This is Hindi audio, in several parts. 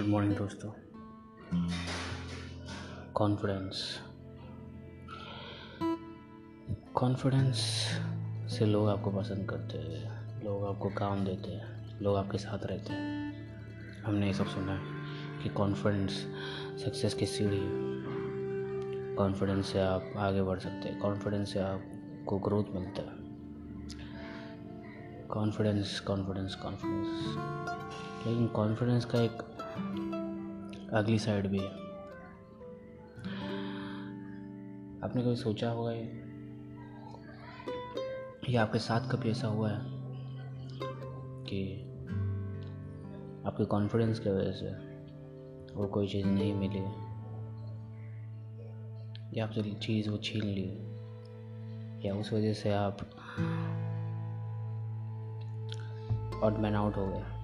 गुड मॉर्निंग दोस्तों। कॉन्फिडेंस। कॉन्फिडेंस से लोग आपको पसंद करते हैं, लोग आपको काम देते हैं, लोग आपके साथ रहते हैं। हमने ये सब सुना है कि कॉन्फिडेंस सक्सेस की सीढ़ी है कॉन्फिडेंस से आप आगे बढ़ सकते हैं, कॉन्फिडेंस से आपको ग्रोथ मिलता है। Confidence confidence confidence. लेकिन कॉन्फिडेंस का एक अगली साइड भी है। आपने कभी सोचा होगा ये? ये आपके साथ कभी ऐसा हुआ है कि आपके कॉन्फिडेंस की वजह से वो कोई चीज़ नहीं मिली? या आपसे चीज़ वो छीन ली? या उस वजह से आप ऑड मैन आउट हो गए?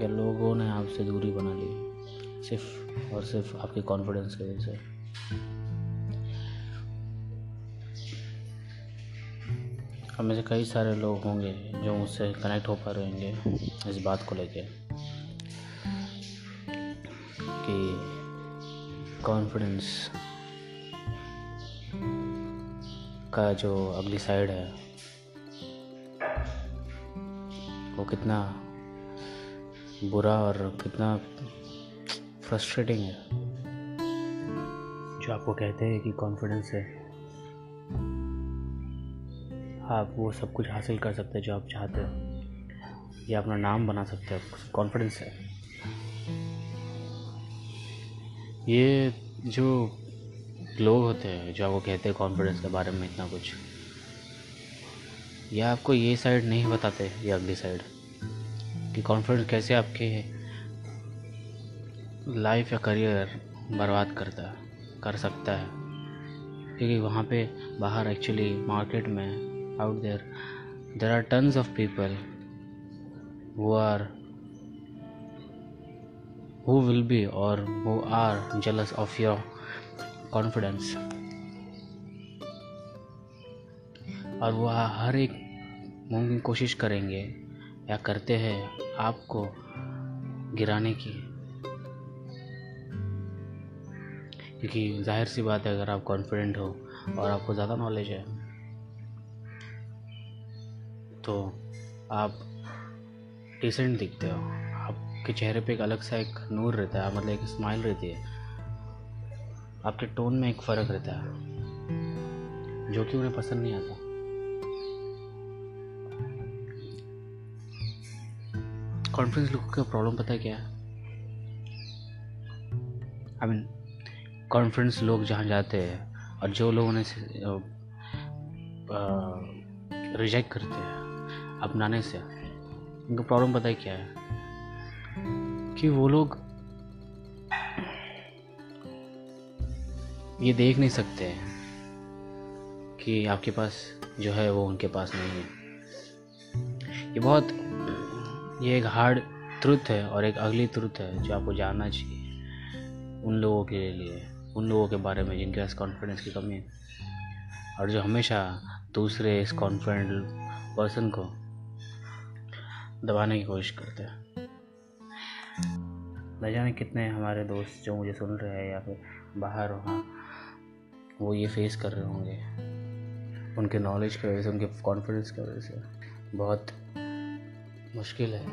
या लोगों ने आपसे दूरी बना ली? सिर्फ़ और सिर्फ़ आपके कॉन्फिडेंस की वजह से। हमें से कई सारे लोग होंगे जो मुझसे कनेक्ट हो पा रहे होंगे इस बात को लेके कि कॉन्फिडेंस का जो अगली साइड है, वो कितना बुरा और कितना फ्रस्ट्रेटिंग है। जो आपको कहते हैं कि कॉन्फिडेंस है। आप वो सब कुछ हासिल कर सकते हैं जो आप चाहते हो। या अपना नाम बना सकते हैं कॉन्फिडेंस है। ये जो लोग होते हैं, जो आपको कहते हैं कॉन्फिडेंस के बारे में इतना कुछ, या आपको ये साइड नहीं बताते, ये अगली साइड कि कॉन्फिडेंस कैसे आपके लाइफ या करियर बर्बाद करता, कर सकता है? क्योंकि वहाँ पे बाहर एक्चुअली मार्केट में out there there are tons of people who are who will be और who are jealous of your confidence और वो हर एक मुमकिन कोशिश करेंगे या करते हैं आपको गिराने की? क्योंकि ज़ाहिर सी बात है, अगर आप कॉन्फिडेंट हो और आपको ज़्यादा नॉलेज है तो आप डिसेंट दिखते हो। आपके चेहरे पे एक अलग सा एक नूर रहता है मतलब एक स्माइल रहती है। आपके टोन में एक फ़र्क रहता है, जो कि उन्हें पसंद नहीं आता। कॉन्फिडेंस लोगों का प्रॉब्लम पता है क्या है? आई मीन कॉन्फिडेंस लोग जहाँ जाते हैं और जो लोग उन्हें रिजेक्ट करते हैं, अपनाने से, उनका प्रॉब्लम पता है क्या है? कि वो लोग ये देख नहीं सकते हैं कि आपके पास जो है वो उनके पास नहीं है। ये बहुत ये एक हार्ड ट्रुथ है और एक अगली ट्रुथ है जो आपको जानना चाहिए उन लोगों के लिए, उन लोगों के बारे में जिनके पास कॉन्फिडेंस की कमी है। और जो हमेशा दूसरे इस कॉन्फिडेंट पर्सन को दबाने की कोशिश करते हैं। न जाने कितने हमारे दोस्त जो मुझे सुन रहे हैं या फिर बाहर वहाँ वो ये फेस कर रहे होंगे। उनके नॉलेज की वजह से, उनके कॉन्फिडेंस की वजह से। बहुत मुश्किल है।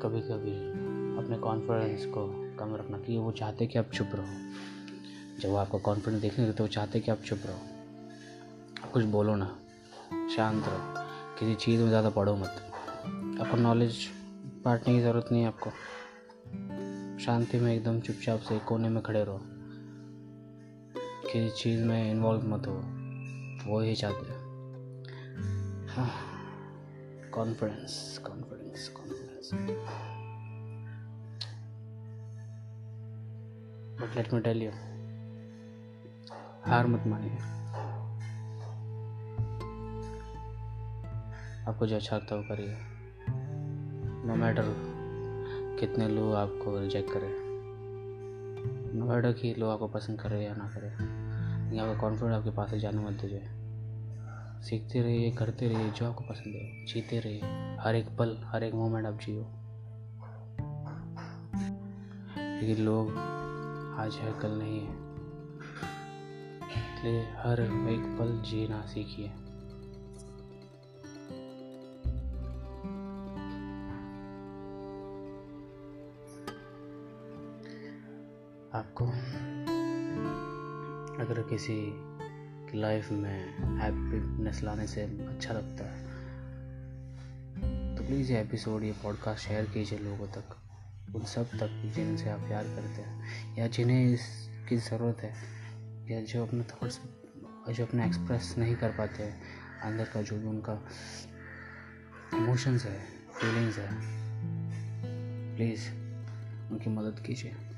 कभी कभी अपने कॉन्फिडेंस को कम रखना, कि वो चाहते कि आप चुप रहो। जब वो आपका कॉन्फिडेंस देखने तो वो चाहते कि आप चुप रहो। कुछ बोलो ना, शांत रहो। किसी चीज़ में ज़्यादा पढ़ो मत। आपको नॉलेज बांटने की ज़रूरत नहीं है आपको। शांति में एकदम चुपचाप से कोने में खड़े रहो। किसी चीज़ में इन्वॉल्व मत हो। वो ही चाहते हैं। हाँ। Confidence confidence confidence but let me tell you, हार मत मानिए। आपको जो अच्छा लगता है वो करिए। नो मैटर कितने लोग आपको रिजेक्ट करें। नो मैटर कि लोग आपको पसंद करें या ना करें। आपका कॉन्फिडेंस आपके पास से जाने मत दीजिए। सीखते रहिए, करते रहिए, जो आपको पसंद है, जीते रहिए। हर एक पल, हर एक मोमेंट आप जियो। लेकिन लोग आज है, कल नहीं है। इसलिए हर एक पल जीना सीखिए। आपको अगर किसी लाइफ में हैप्पीनेस लाने से अच्छा लगता है। तो प्लीज़ ये एपिसोड ये पॉडकास्ट शेयर कीजिए लोगों तक। उन सब तक जिनसे आप प्यार करते हैं। या जिन्हें इसकी ज़रूरत है। या जो अपने थॉट्स जो अपने एक्सप्रेस नहीं कर पाते हैं। अंदर का जो भी उनका इमोशंस है फीलिंग्स है। प्लीज़ उनकी मदद कीजिए।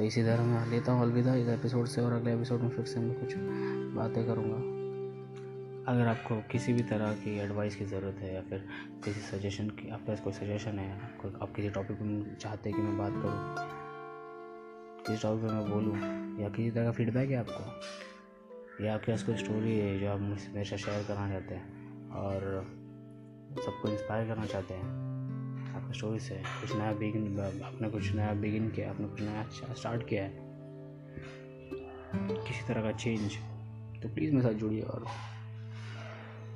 तो इसी तरह मैं लेता हूँ अलविदा। इस एपिसोड से और अगले एपिसोड में फिर से मैं कुछ बातें करूँगा। अगर आपको किसी भी तरह की एडवाइस की ज़रूरत है या फिर किसी सजेशन की, आपके पास कोई सजेशन है आप किसी टॉपिक पर चाहते हैं कि मैं बात करूँ, किसी टॉपिक पर मैं बोलूँ, या किसी तरह का फीडबैक है आपको, या आपके पास कोई स्टोरी है जो आप मुझसे मेरे साथ शेयर करना चाहते हैं, और सबको इंस्पायर करना चाहते हैं स्टोरी से कुछ नया बिगिन आपने कुछ नया बिगिन किया, आपने कुछ नया स्टार्ट किया है। किसी तरह का चेंज तो प्लीज़ मेरे साथ जुड़िए और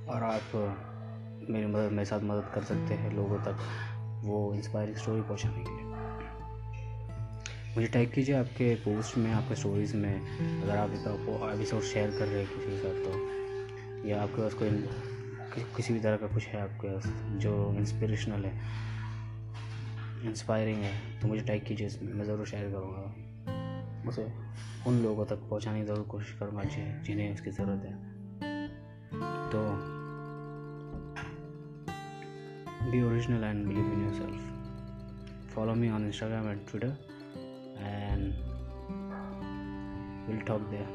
और आप, मेरी मदद, मेरे साथ मदद कर सकते हैं लोगों तक वो इंस्पायरिंग स्टोरी पहुँचाने के लिए। मुझे टैग कीजिए आपके पोस्ट में, आपके स्टोरीज़ में। अगर आप एपिसोड शेयर कर रहे हैं किसी के साथ तो या आपके पास कोई किसी भी तरह का कुछ है आपके पास जो इंस्पिरेशनल है इंस्पायरिंग है तो मुझे टैग कीजिए इसमें। मैं ज़रूर शेयर करूँगा। उसे उन लोगों तक पहुँचाने की ज़रूर कोशिश करूँगा जिन्हें उसकी ज़रूरत है। तो be original and believe in your self follow me on Instagram and Twitter and will talk there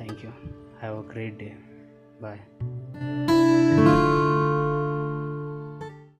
thank you have a great day bye